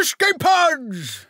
escape pods!